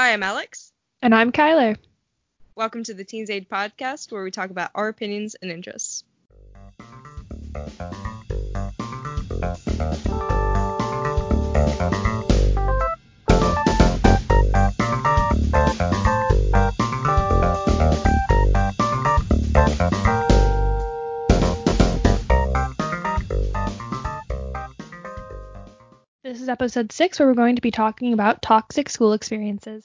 Hi, I'm Alex. And I'm Kyler. Welcome to the Teens Aid podcast, where we talk about our opinions and interests. This is episode six, where we're going to be talking about toxic school experiences.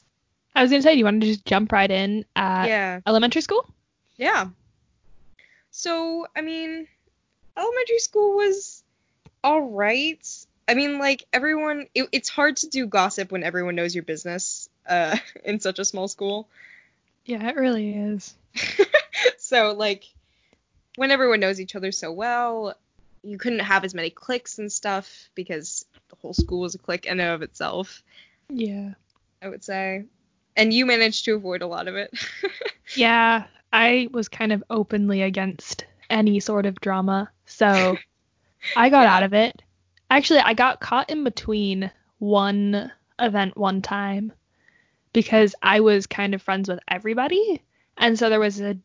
I was going to say, do you want to just jump right in at Yeah. elementary school? Yeah. So, I mean, elementary school was all right. I mean, like everyone, it, it's hard to do gossip when everyone knows your business uh, in such a small school. Yeah, it really is. so, like, when everyone knows each other so well, you couldn't have as many cliques and stuff because the whole school was a clique in and of itself. Yeah. I would say. And you managed to avoid a lot of it. Yeah, I was kind of openly against any sort of drama, so I got Yeah. out of it. Actually, I got caught in between one event one time because I was kind of friends with everybody, and so there was a,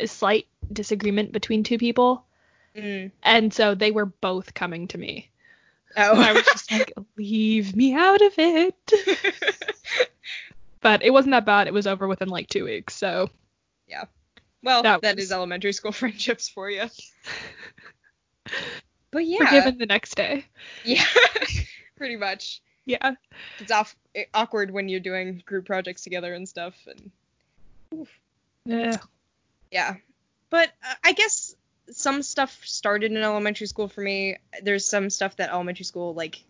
a slight disagreement between two people, Mm. and so they were both coming to me. Oh. I was just like, leave me out of it. But it wasn't that bad. It was over within like two weeks, so Yeah. well, that that was- is elementary school friendships for you. But yeah. forgiven the next day. Yeah. Pretty much. Yeah. It's off eh, awkward when you're doing group projects together and stuff and Yeah. yeah. But uh, I guess some stuff started in elementary school for me. There's some stuff that elementary school like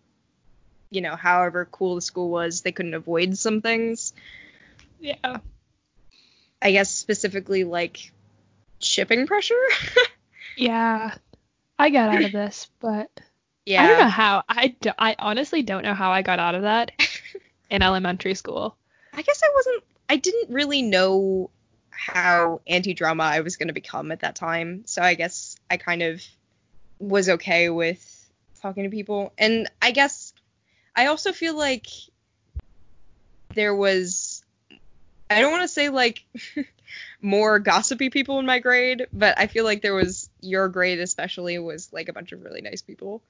you know, however cool the school was, they couldn't avoid some things. Yeah. I guess specifically like shipping pressure. Yeah. I got out of this, but yeah. I don't know how. I, do, I honestly don't know how I got out of that in elementary school. I guess I wasn't I didn't really know how anti-drama I was going to become at that time. So I guess I kind of was okay with talking to people. And I guess I also feel like there was I don't want to say like more gossipy people in my grade, but I feel like there was your grade especially was like a bunch of really nice people.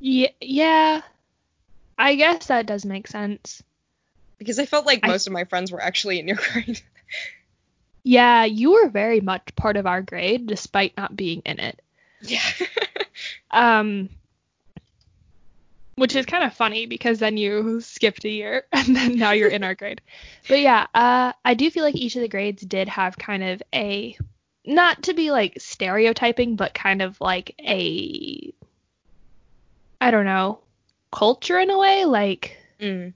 Yeah. Yeah. I guess that does make sense. Because I felt like I- most of my friends were actually in your grade. Yeah, you were very much part of our grade despite not being in it. yeah. Um which is kind of funny because then you skipped a year and then now you're in our grade. But yeah, uh I do feel like each of the grades did have kind of a not to be like stereotyping, but kind of like a I don't know, culture in a way, like Mm.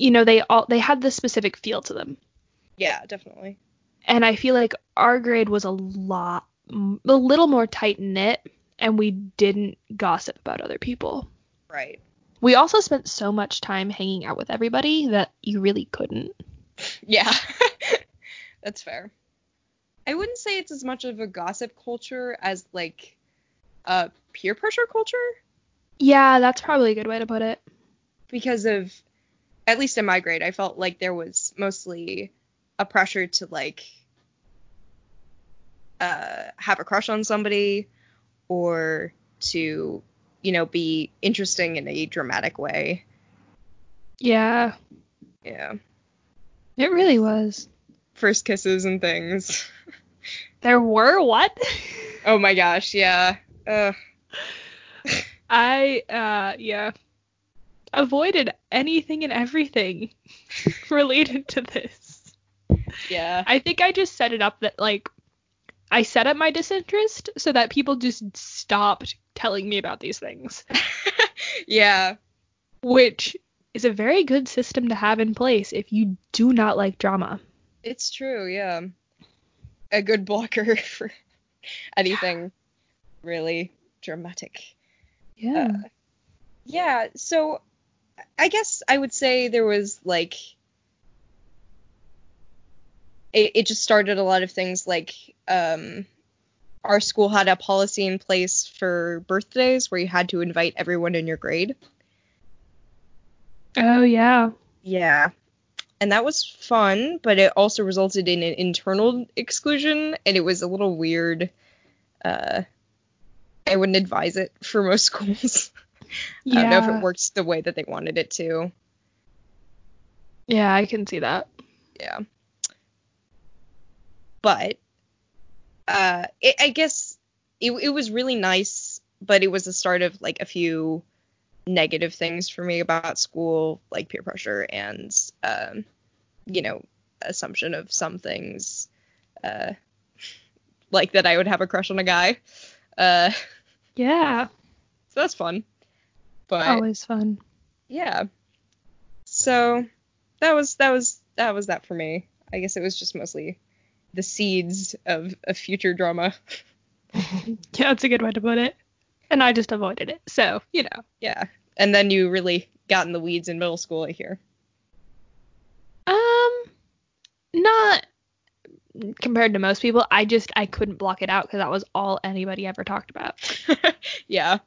You know, they all they had this specific feel to them. Yeah, definitely. and I feel like our grade was a lot, a little more tight knit, and we didn't gossip about other people. Right. We also spent so much time hanging out with everybody that you really couldn't. Yeah. That's fair. I wouldn't say it's as much of a gossip culture as like a peer pressure culture Yeah, that's probably a good way to put it. because of at least in my grade I felt like there was mostly a pressure to like uh have a crush on somebody or to you know be interesting in a dramatic way. Yeah, Yeah. it really was. First kisses and things. There were what? Oh my gosh, yeah. Ugh. I uh yeah avoided anything and everything related to this. Yeah. I think I just set it up that like I set up my disinterest so that people just stopped telling me about these things, yeah. which is a very good system to have in place if you do not like drama. It's true, yeah. A good blocker for anything really dramatic. Yeah. Uh, yeah, so I guess I would say there was like it, it just started a lot of things like um our school had a policy in place for birthdays where you had to invite everyone in your grade. oh yeah. Yeah. And that was fun, but it also resulted in an internal exclusion, and it was a little weird. Uh, I wouldn't advise it for most schools. I don't know if it worked the way that they wanted it to. Yeah, I can see that. Yeah. But uh, it, I guess it, it was really nice, but it was the start of like a few negative things for me about school, like peer pressure and, um, you know, assumption of some things, uh, like that I would have a crush on a guy. Uh, yeah. So that's fun. But always fun. Yeah. So that was that was that was that for me. I guess it was just mostly the seeds of a future drama. yeah, that's a good way to put it. And I just avoided it. So, you know. Yeah. And then you really got in the weeds in middle school, I hear. Um, not compared to most people. I just I couldn't block it out because that was all anybody ever talked about. yeah.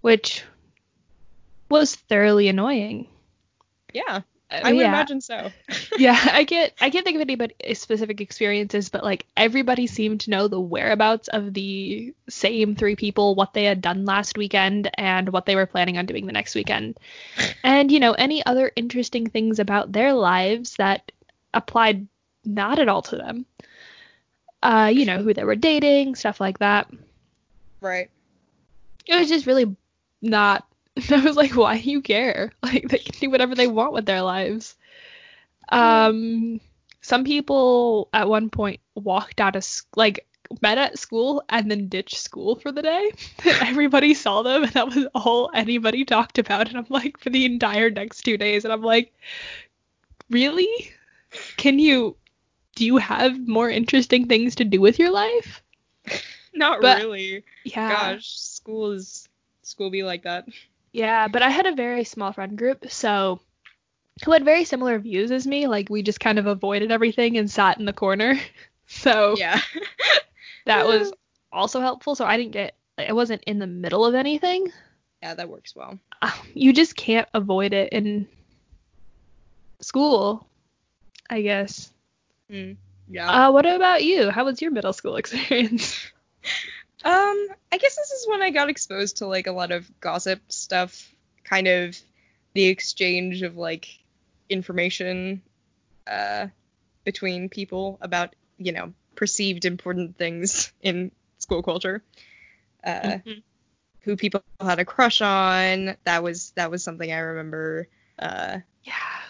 Which was thoroughly annoying. Yeah. I would yeah. imagine so. yeah, I get I can't think of any specific experiences, but like everybody seemed to know the whereabouts of the same three people, what they had done last weekend, and what they were planning on doing the next weekend. And you know, any other interesting things about their lives that applied not at all to them. Uh, you know, who they were dating, stuff like that. Right. It was just really not I was like, why do you care? Like they can do whatever they want with their lives. Um, some people at one point walked out of like met at school and then ditched school for the day. Everybody saw them and that was all anybody talked about. And I'm like, for the entire next two days, and I'm like, really? Can you? Do you have more interesting things to do with your life? Not but, really. Yeah. Gosh, school is school be like that. Yeah, but I had a very small friend group, so who had very similar views as me. Like we just kind of avoided everything and sat in the corner. So yeah, that was also helpful. So I didn't get, I wasn't in the middle of anything. Yeah, that works well. You just can't avoid it in school, I guess. Mm, yeah. Uh, what about you? How was your middle school experience? Um, I guess this is when I got exposed to like a lot of gossip stuff, kind of the exchange of like information uh between people about, you know, perceived important things in school culture. Uh mm-hmm. who people had a crush on. That was that was something I remember uh yeah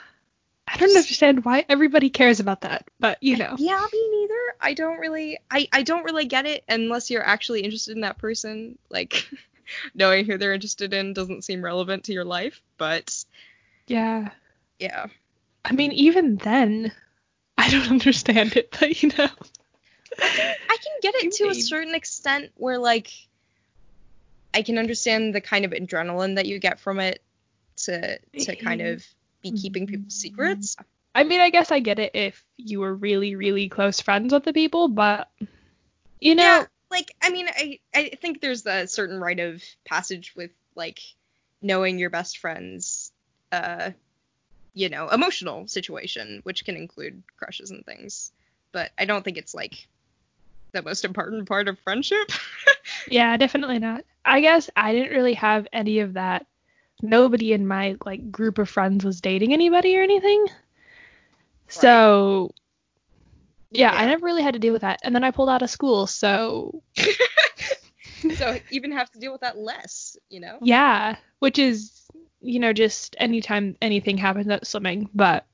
don't understand why everybody cares about that, but you know. Yeah, me neither. I don't really I I don't really get it unless you're actually interested in that person. Like knowing who they're interested in doesn't seem relevant to your life, but yeah. Yeah. I mean, even then, I don't understand it, but you know. I can get it to a certain extent where like I can understand the kind of adrenaline that you get from it to to kind mm-hmm. of be keeping people's secrets. I mean, I guess I get it if you were really, really close friends with the people, but you know, yeah, like I mean, I I think there's a certain rite of passage with like knowing your best friends, uh, you know, emotional situation, which can include crushes and things. But I don't think it's like the most important part of friendship. yeah, definitely not. I guess I didn't really have any of that nobody in my like group of friends was dating anybody or anything. Right. So yeah, yeah, I never really had to deal with that. And then I pulled out of school, so so even have to deal with that less, you know? Yeah, which is you know just anytime anything happens at swimming, but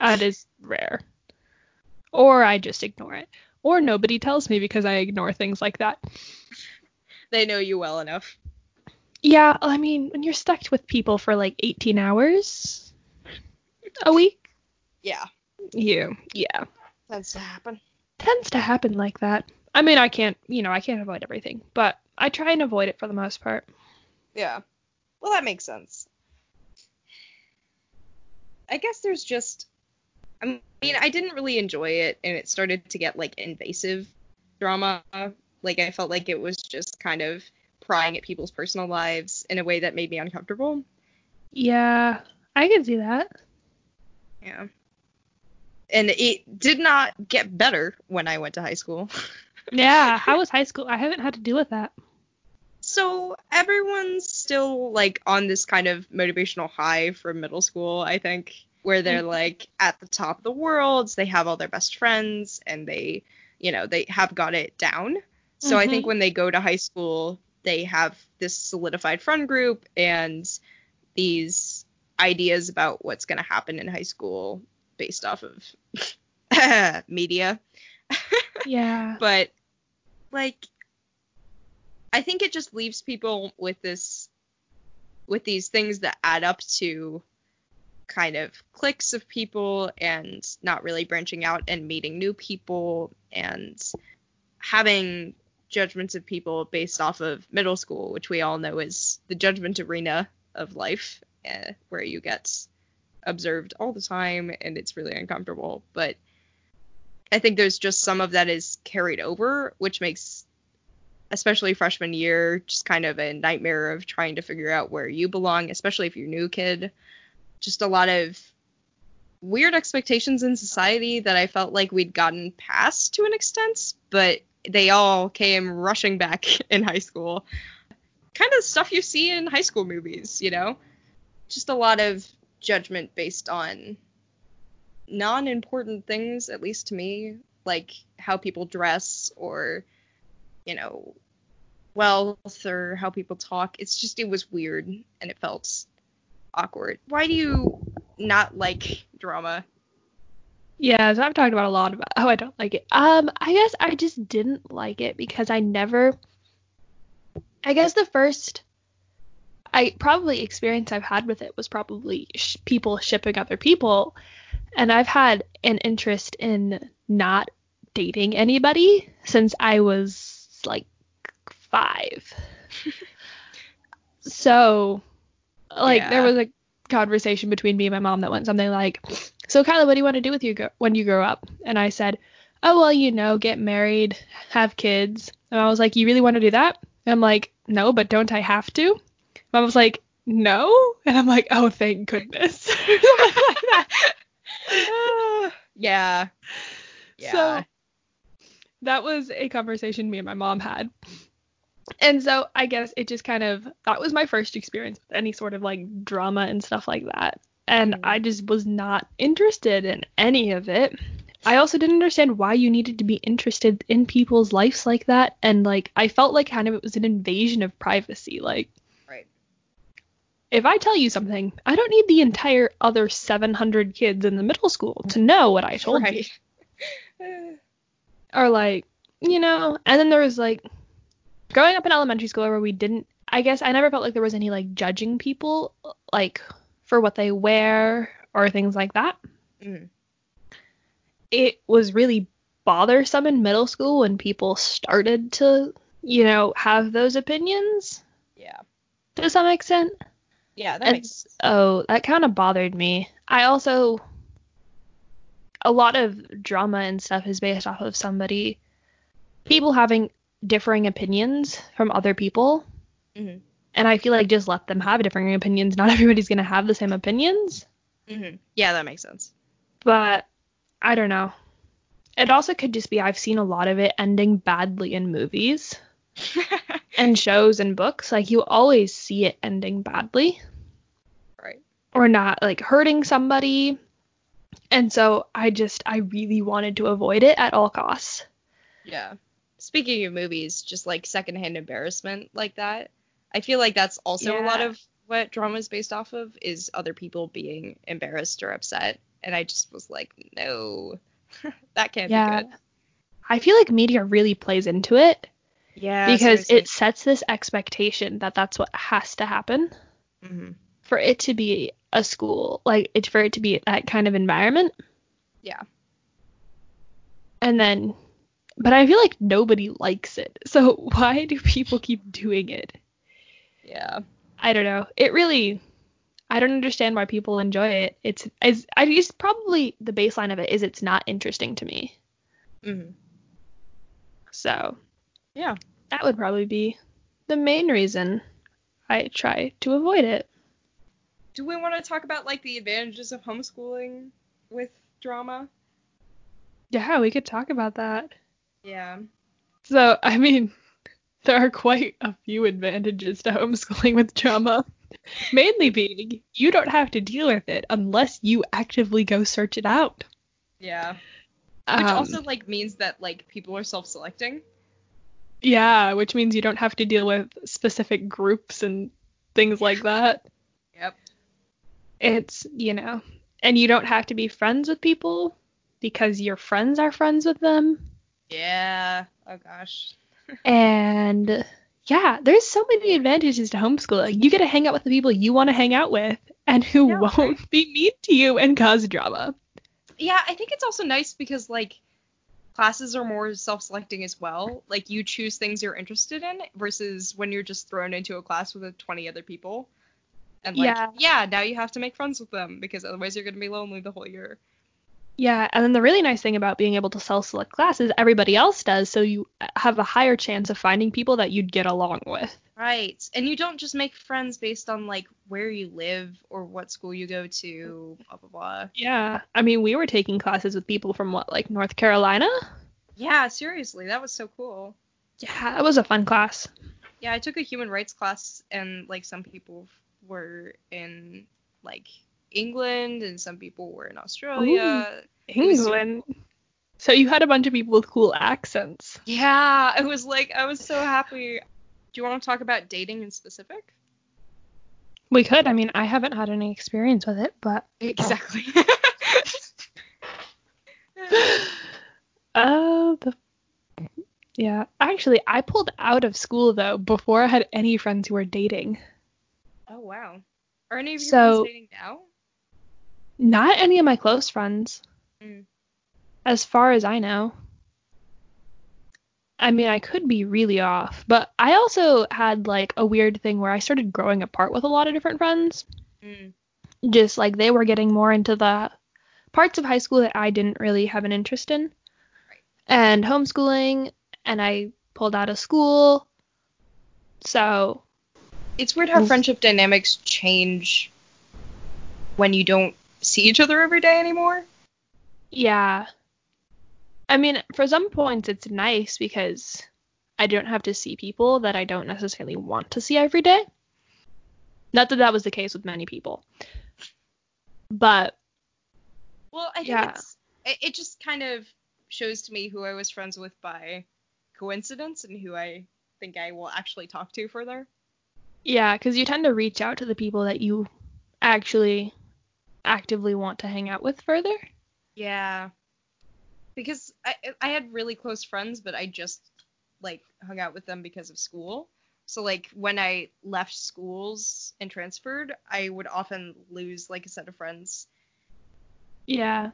that is rare. Or I just ignore it. Or nobody tells me because I ignore things like that. They know you well enough. Yeah, I mean, when you're stuck with people for like 18 hours a week. Yeah. You, yeah. Tends to happen. Tends to happen like that. I mean, I can't, you know, I can't avoid everything, but I try and avoid it for the most part. Yeah. Well, that makes sense. I guess there's just I mean, I didn't really enjoy it and it started to get like invasive drama. Like I felt like it was just kind of prying at people's personal lives in a way that made me uncomfortable. Yeah. I can see that. Yeah. And it did not get better when I went to high school. Yeah. How was high school? I haven't had to deal with that. so everyone's still like on this kind of motivational high from middle school, I think, where they're like at the top of the world, they have all their best friends and they, you know, they have got it down. So I think Mhm. when they go to high school, they have this solidified friend group and these ideas about what's going to happen in high school based off of media. Yeah. But like I think it just leaves people with this with these things that add up to kind of cliques of people and not really branching out and meeting new people and having judgments of people based off of middle school, which we all know is the judgment arena of life, uh, where you get observed all the time and it's really uncomfortable. But I think there's just some of that is carried over, which makes especially freshman year just kind of a nightmare of trying to figure out where you belong, especially if you're a new kid. Just a lot of weird expectations in society that I felt like we'd gotten past to an extent, but they all came rushing back in high school. Kind of stuff you see in high school movies, you know? Just a lot of judgment based on non important things, at least to me, like how people dress or, you know, wealth or how people talk. It's just, it was weird and it felt awkward. Why do you not like drama? Yeah, so I've talked about a lot about how I don't like it. Um, I guess I just didn't like it because I never I guess the first I probably experience I've had with it was probably sh- people shipping other people and I've had an interest in not dating anybody since I was like 5. so like there was a conversation between me and my mom that went something like so Kyla, what do you want to do with you go- when you grow up? And I said, oh well, you know, get married, have kids. And I was like, you really want to do that? And I'm like, no, but don't I have to? Mom was like, no. And I'm like, oh, thank goodness. Ah, yeah. Yeah. So that was a conversation me and my mom had. And so I guess it just kind of that was my first experience with any sort of like drama and stuff like that. And. I just was not interested in any of it. I also didn't understand why you needed to be interested in people's lives like that and like I felt like kind of it was an invasion of privacy like right. if I tell you something, I don't need the entire other 700 kids in the middle school to know what I told you. Or like you know and then there was like growing up in elementary school where we didn't i guess i never felt like there was any like judging people like for what they wear or things like that Mhm. it was really bothersome in middle school when people started to you know have those opinions Yeah. to some extent Yeah, that And- makes Oh, that kind of bothered me. I also a lot of drama and stuff is based off of somebody people having differing opinions from other people. Mhm. And I feel like just let them have differing opinions. Not everybody's going to have the same opinions, hmm Yeah, that makes sense. but I don't know. It also could just be I've seen a lot of it ending badly in movies and shows and books. Like you always see it ending badly. right. or not like hurting somebody. And so I just I really wanted to avoid it at all costs. Yeah. Speaking of movies, just like secondhand embarrassment like that, I feel like that's also a lot of what drama is based off of is other people being embarrassed or upset. And I just was like, no, that can't yeah. be good. I feel like media really plays into it Yeah. because it sets this expectation that that's what has to happen hmm for it to be a school, like it for it to be that kind of environment. Yeah. And then but I feel like nobody likes it. So why do people keep doing it? Yeah. I don't know. It really I don't understand why people enjoy it. It's it's I just probably the baseline of it is it's not interesting to me. hmm So Yeah. that would probably be the main reason I try to avoid it. do we want to talk about like the advantages of homeschooling with drama? Yeah, we could talk about that. Yeah. So, I mean, there are quite a few advantages to homeschooling with drama. Mainly being you don't have to deal with it unless you actively go search it out. Yeah. Which Um, also like means that like people are self-selecting. Yeah, which means you don't have to deal with specific groups and things like that. Yep. It's, you know, and you don't have to be friends with people because your friends are friends with them. Yeah. Oh gosh. And yeah, there's so many advantages to homeschooling. You get to hang out with the people you want to hang out with and who Yeah, won't be mean to you and cause drama. Yeah, I think it's also nice because like classes are more self-selecting as well. Like you choose things you're interested in versus when you're just thrown into a class with 20 other people. And like Yeah. yeah, now you have to make friends with them because otherwise you're going to be lonely the whole year. Yeah, and then the really nice thing about being able to self-select classes, everybody else does, so you uh, have a higher chance of finding people that you'd get along with. Right. And you don't just make friends based on like where you live or what school you go to, blah blah blah. Yeah, I mean, we were taking classes with people from what, like North Carolina? Yeah, seriously, that was so cool. Yeah, it was a fun class. Yeah, I took a human rights class and like some people were in like England and some people were in Australia. was super England. So you had a bunch of people with cool accents. Yeah, I was like I was so happy. Do you want to talk about dating in specific? We could. I mean, I haven't had any experience with it, but Exactly. uh, the yeah. Actually, I pulled out of school though before I had any friends who were dating. oh wow. Are any of your So- friends dating now? Not any of my close friends, Mm. as far as I know. I mean, I could be really off, but I also had like a weird thing where I started growing apart with a lot of different friends. Mm. just like they were getting more into the parts of high school that I didn't really have an interest in. Right. And homeschooling, and I pulled out of school. So, It's weird how friendship dynamics change when you don't see each other every day anymore. yeah. I mean, for some points it's nice because I don't have to see people that I don't necessarily want to see every day. Not that that was the case with many people. But Well, I think Yeah. it's it, it just kind of shows to me who I was friends with by coincidence and who I think I will actually talk to further. yeah, because you tend to reach out to the people that you actually actively want to hang out with further. Yeah. Because I I had really close friends, but I just like hung out with them because of school. So like when I left schools and transferred, I would often lose like a set of friends. Yeah.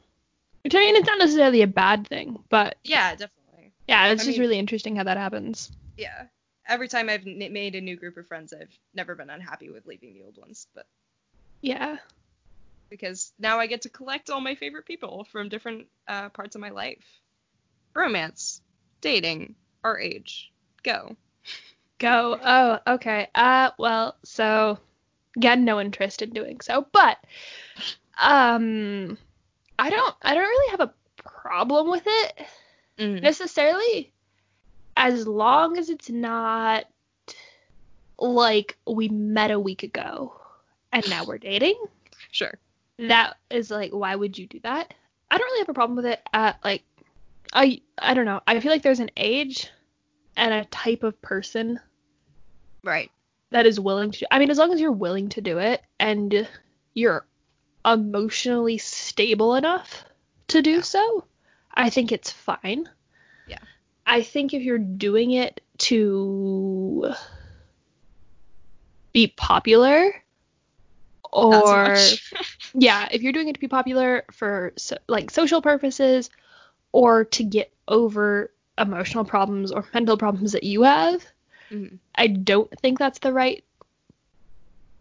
Which I mean, it's not necessarily a bad thing, but Yeah, definitely. yeah, it's I just mean- really interesting how that happens. Yeah. Every time I've n- made a new group of friends, I've never been unhappy with leaving the old ones, but Yeah. Because now I get to collect all my favorite people from different uh, parts of my life. Romance, dating, our age. Go. Go. Oh, okay. Uh, well, so again, no interest in doing so, but um, I don't, I don't really have a problem with it Mm. necessarily, as long as it's not like we met a week ago and now we're dating. Sure. That is like why would you do that i don't really have a problem with it at like i i don't know i feel like there's an age and a type of person Right. that is willing to i mean as long as you're willing to do it and you're emotionally stable enough to do Yeah. so i think it's fine Yeah. i think if you're doing it to be popular or yeah, if you're doing it to be popular for so, like social purposes or to get over emotional problems or mental problems that you have, Mhm. I don't think that's the right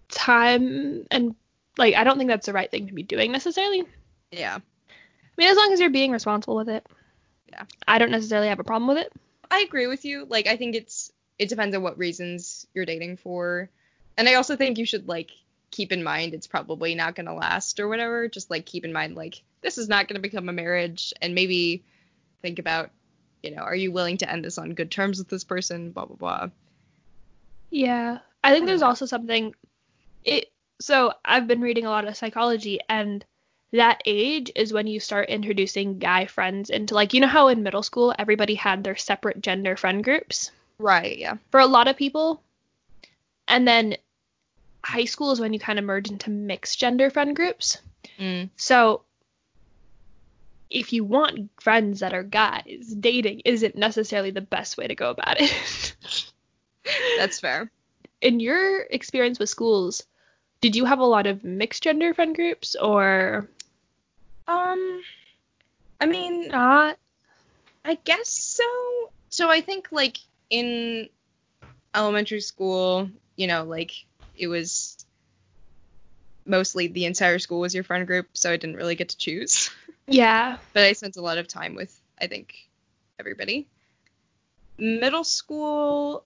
time and like I don't think that's the right thing to be doing necessarily. Yeah. I mean, as long as you're being responsible with it. Yeah. I don't necessarily have a problem with it. I agree with you. Like I think it's it depends on what reasons you're dating for. And I also think you should like keep in mind it's probably not going to last or whatever. Just like keep in mind like this is not going to become a marriage and maybe think about, you know, are you willing to end this on good terms with this person, blah blah blah. Yeah. I think there's also something it so I've been reading a lot of psychology and that age is when you start introducing guy friends into like you know how in middle school everybody had their separate gender friend groups Right, yeah. for a lot of people and then high school is when you kind of merge into mixed gender friend groups Mm. so if you want friends that are guys dating isn't necessarily the best way to go about it That's fair. in your experience with schools did you have a lot of mixed gender friend groups or Um I mean, not I guess so. So I think like in elementary school, you know, like it was mostly the entire school was your friend group, so I didn't really get to choose. yeah but I spent a lot of time with I think everybody. Middle school,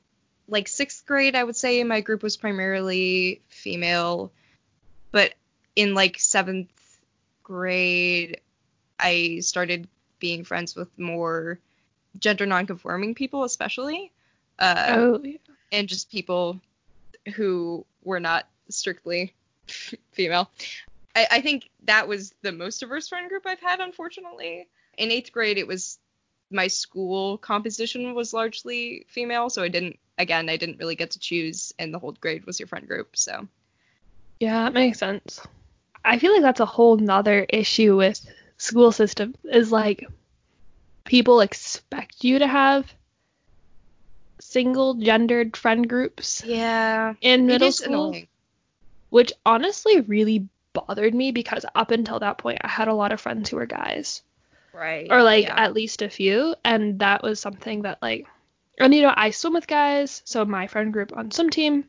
like sixth grade, I would say my group was primarily female, but in like seventh grade, I started being friends with more gender nonconforming people, especially, uh, oh yeah. and just people who were not strictly female. I, I think that was the most diverse friend group I've had, unfortunately. In eighth grade, it was my school composition was largely female, so I didn't, again, I didn't really get to choose, and the whole grade was your friend group, so. Yeah, that makes sense. I feel like that's a whole nother issue with school system is like people expect you to have single gendered friend groups Yeah. in middle school, annoying. which honestly really bothered me because up until that point I had a lot of friends who were guys Right. or like yeah. at least a few and that was something that like and you know I swim with guys so my friend group on swim team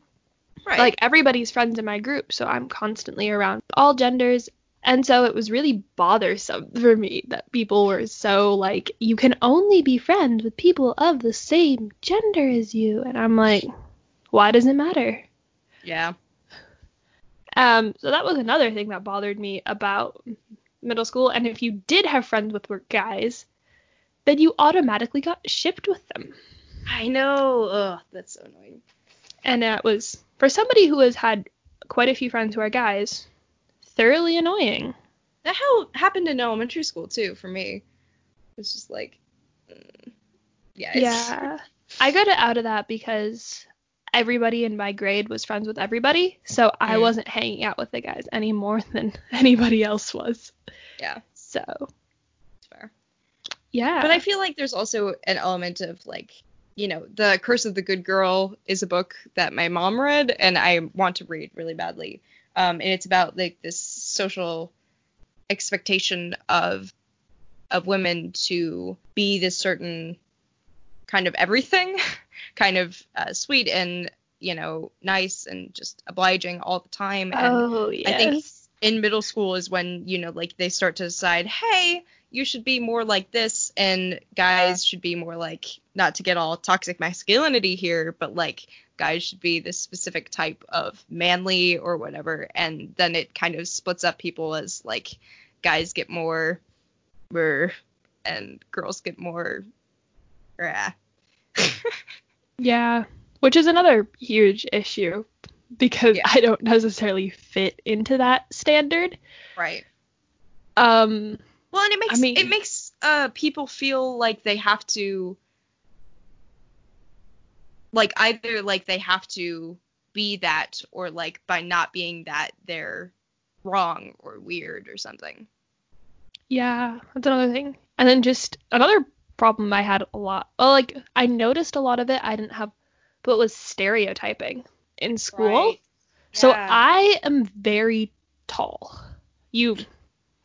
right. like everybody's friends in my group so i'm constantly around all genders and so it was really bothersome for me that people were so like you can only be friends with people of the same gender as you and i'm like why does it matter yeah. um so that was another thing that bothered me about middle school and if you did have friends with guys then you automatically got shipped with them I know. Ugh, that's so annoying. and that was for somebody who has had quite a few friends who are guys thoroughly annoying That how happened in elementary school too for me. It's just like, mm, yeah. It's, Yeah. I got it out of that because everybody in my grade was friends with everybody, so I Mm. wasn't hanging out with the guys any more than anybody else was. Yeah. So, It's fair. yeah. But I feel like there's also an element of like, you know, The Curse of the Good Girl is a book that my mom read and I want to read really badly. Um, and it's about like this social expectation of of women to be this certain kind of everything, kind of uh, sweet and you know nice and just obliging all the time. And oh, yes. I think in middle school is when you know like they start to decide hey you should be more like this and guys should be more like not to get all toxic masculinity here but like guys should be this specific type of manly or whatever and then it kind of splits up people as like guys get more mer and girls get more rah. yeah. Which is another huge issue because Yeah. I don't necessarily fit into that standard. right Um, Well, and it makes mean- it makes uh people feel like they have to like either like they have to be that or like by not being that they're wrong or weird or something. Yeah, that's another thing. And then just another problem I had a lot. Well, like I noticed a lot of it I didn't have, but was stereotyping in school. Right. So I am very tall. You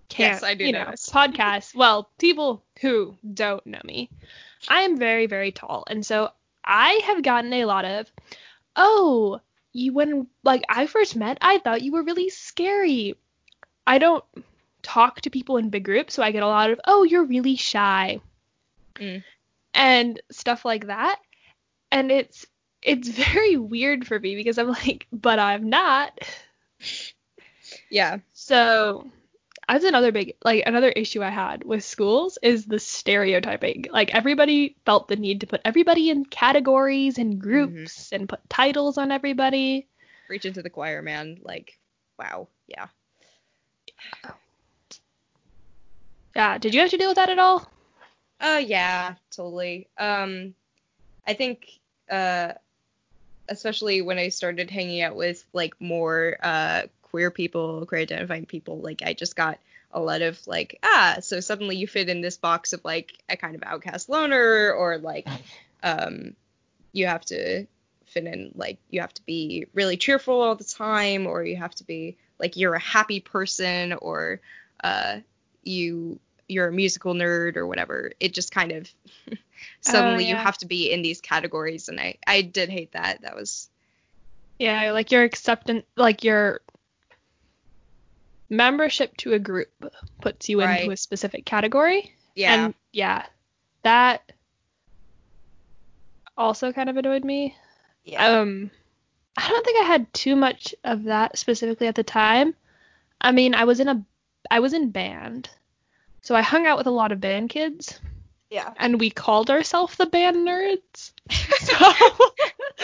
can't, Yes, I do you know, notice. podcast. Well, people who don't know me, I am very, very tall, and so I have gotten a lot of, oh, you when like I first met, I thought you were really scary. I don't talk to people in big groups, so I get a lot of, oh, you're really shy, Mm. and stuff like that, and it's it's very weird for me because I'm like, but I'm not. Yeah. So that's another big like another issue I had with schools is the stereotyping. Like everybody felt the need to put everybody in categories and groups and put titles on everybody. Reach into the choir, man. Like, wow. Yeah. Yeah, did you have to deal with that at all? Uh yeah, totally. Um I think uh especially when I started hanging out with like more uh queer people, queer identifying people, like I just got a lot of like, ah, so suddenly you fit in this box of like a kind of outcast loner or like um you have to fit in like you have to be really cheerful all the time or you have to be like you're a happy person or uh you you're a musical nerd or whatever. It just kind of suddenly you yeah. have to be in these categories and I I did hate that. That was Yeah, like your acceptance, like your membership to a group puts you Right. into a specific category. yeah. And yeah, that also kind of annoyed me. yeah. Um, I don't think I had too much of that specifically at the time. I mean, I was in a, I was in band, so I hung out with a lot of band kids, yeah. and we called ourselves the band nerds. So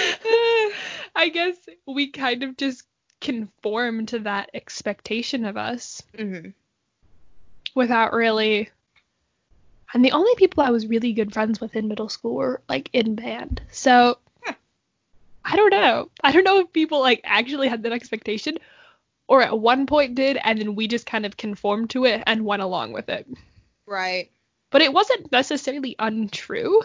I guess we kind of just conform to that expectation of us hmm without really. And the only people I was really good friends with in middle school were like in band. So Huh. I don't know. I don't know if people like actually had that expectation or at one point did and then we just kind of conformed to it and went along with it. Right. But it wasn't necessarily untrue.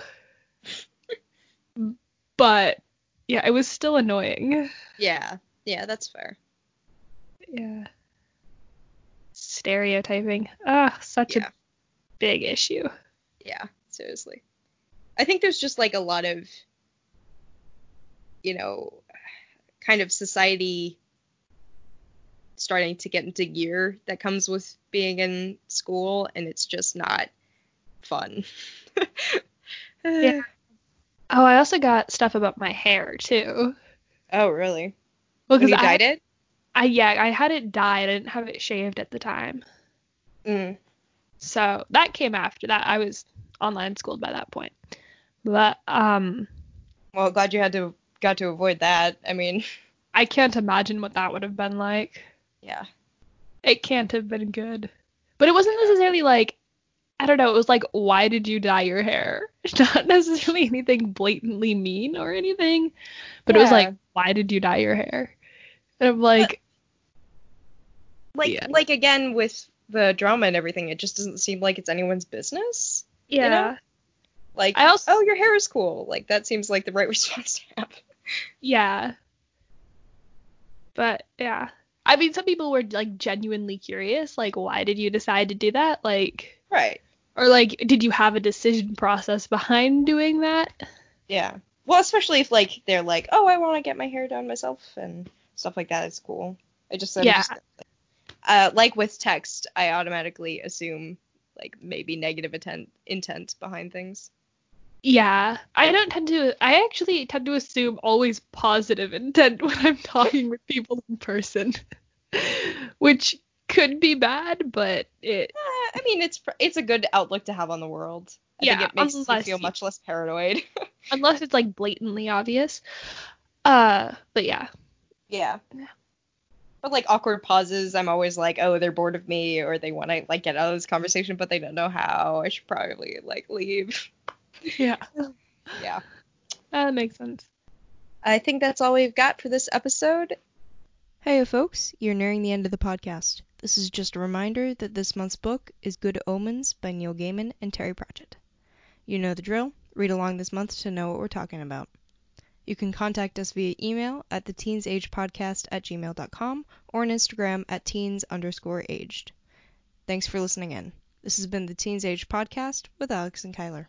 but yeah, it was still annoying. Yeah. Yeah, that's fair. Yeah. Stereotyping. Ah, such Yeah. a big issue. Yeah, seriously. I think there's just like a lot of you know, kind of society starting to get into gear that comes with being in school and it's just not fun. Yeah. Oh, I also got stuff about my hair too. Oh, really? Well, you I, dyed it? I yeah, I had it dyed. I didn't have it shaved at the time. Mm. So that came after that. I was online schooled by that point. But um Well, glad you had to got to avoid that. I mean, I can't imagine what that would have been like. yeah. It can't have been good. But it wasn't necessarily like I don't know, it was like why did you dye your hair? Not necessarily anything blatantly mean or anything. But it was like why did you dye your hair? And I'm like Like Yeah. like again with the drama and everything, it just doesn't seem like it's anyone's business. yeah. know? Like, I also- oh, your hair is cool. Like that seems like the right response to have. Yeah. But yeah. I mean some people were like genuinely curious, like why did you decide to do that? Like Right. or like did you have a decision process behind doing that? Yeah. Well, especially if like they're like, oh, I want to get my hair done myself and stuff like that is cool. I just said, Yeah. uh, like with text, I automatically assume like maybe negative intent intent behind things. Yeah. I don't tend to I actually tend to assume always positive intent when I'm talking with people in person. Which could be bad, but it Uh, I mean, it's it's a good outlook to have on the world. I Yeah, think it makes you unless feel much less paranoid. unless it's like blatantly obvious. Uh but yeah. Yeah. But like awkward pauses, I'm always like, oh, they're bored of me, or they want to like get out of this conversation, but they don't know how. I should probably like leave. Yeah. Yeah. That makes sense. I think that's all we've got for this episode. Hey, folks, you're nearing the end of the podcast. This is just a reminder that this month's book is Good Omens by Neil Gaiman and Terry Pratchett. You know the drill. Read along this month to know what we're talking about. You can contact us via email at the at gmail.com or on Instagram at teens underscore aged. Thanks for listening in. This has been the Teens Age Podcast with Alex and Kyler.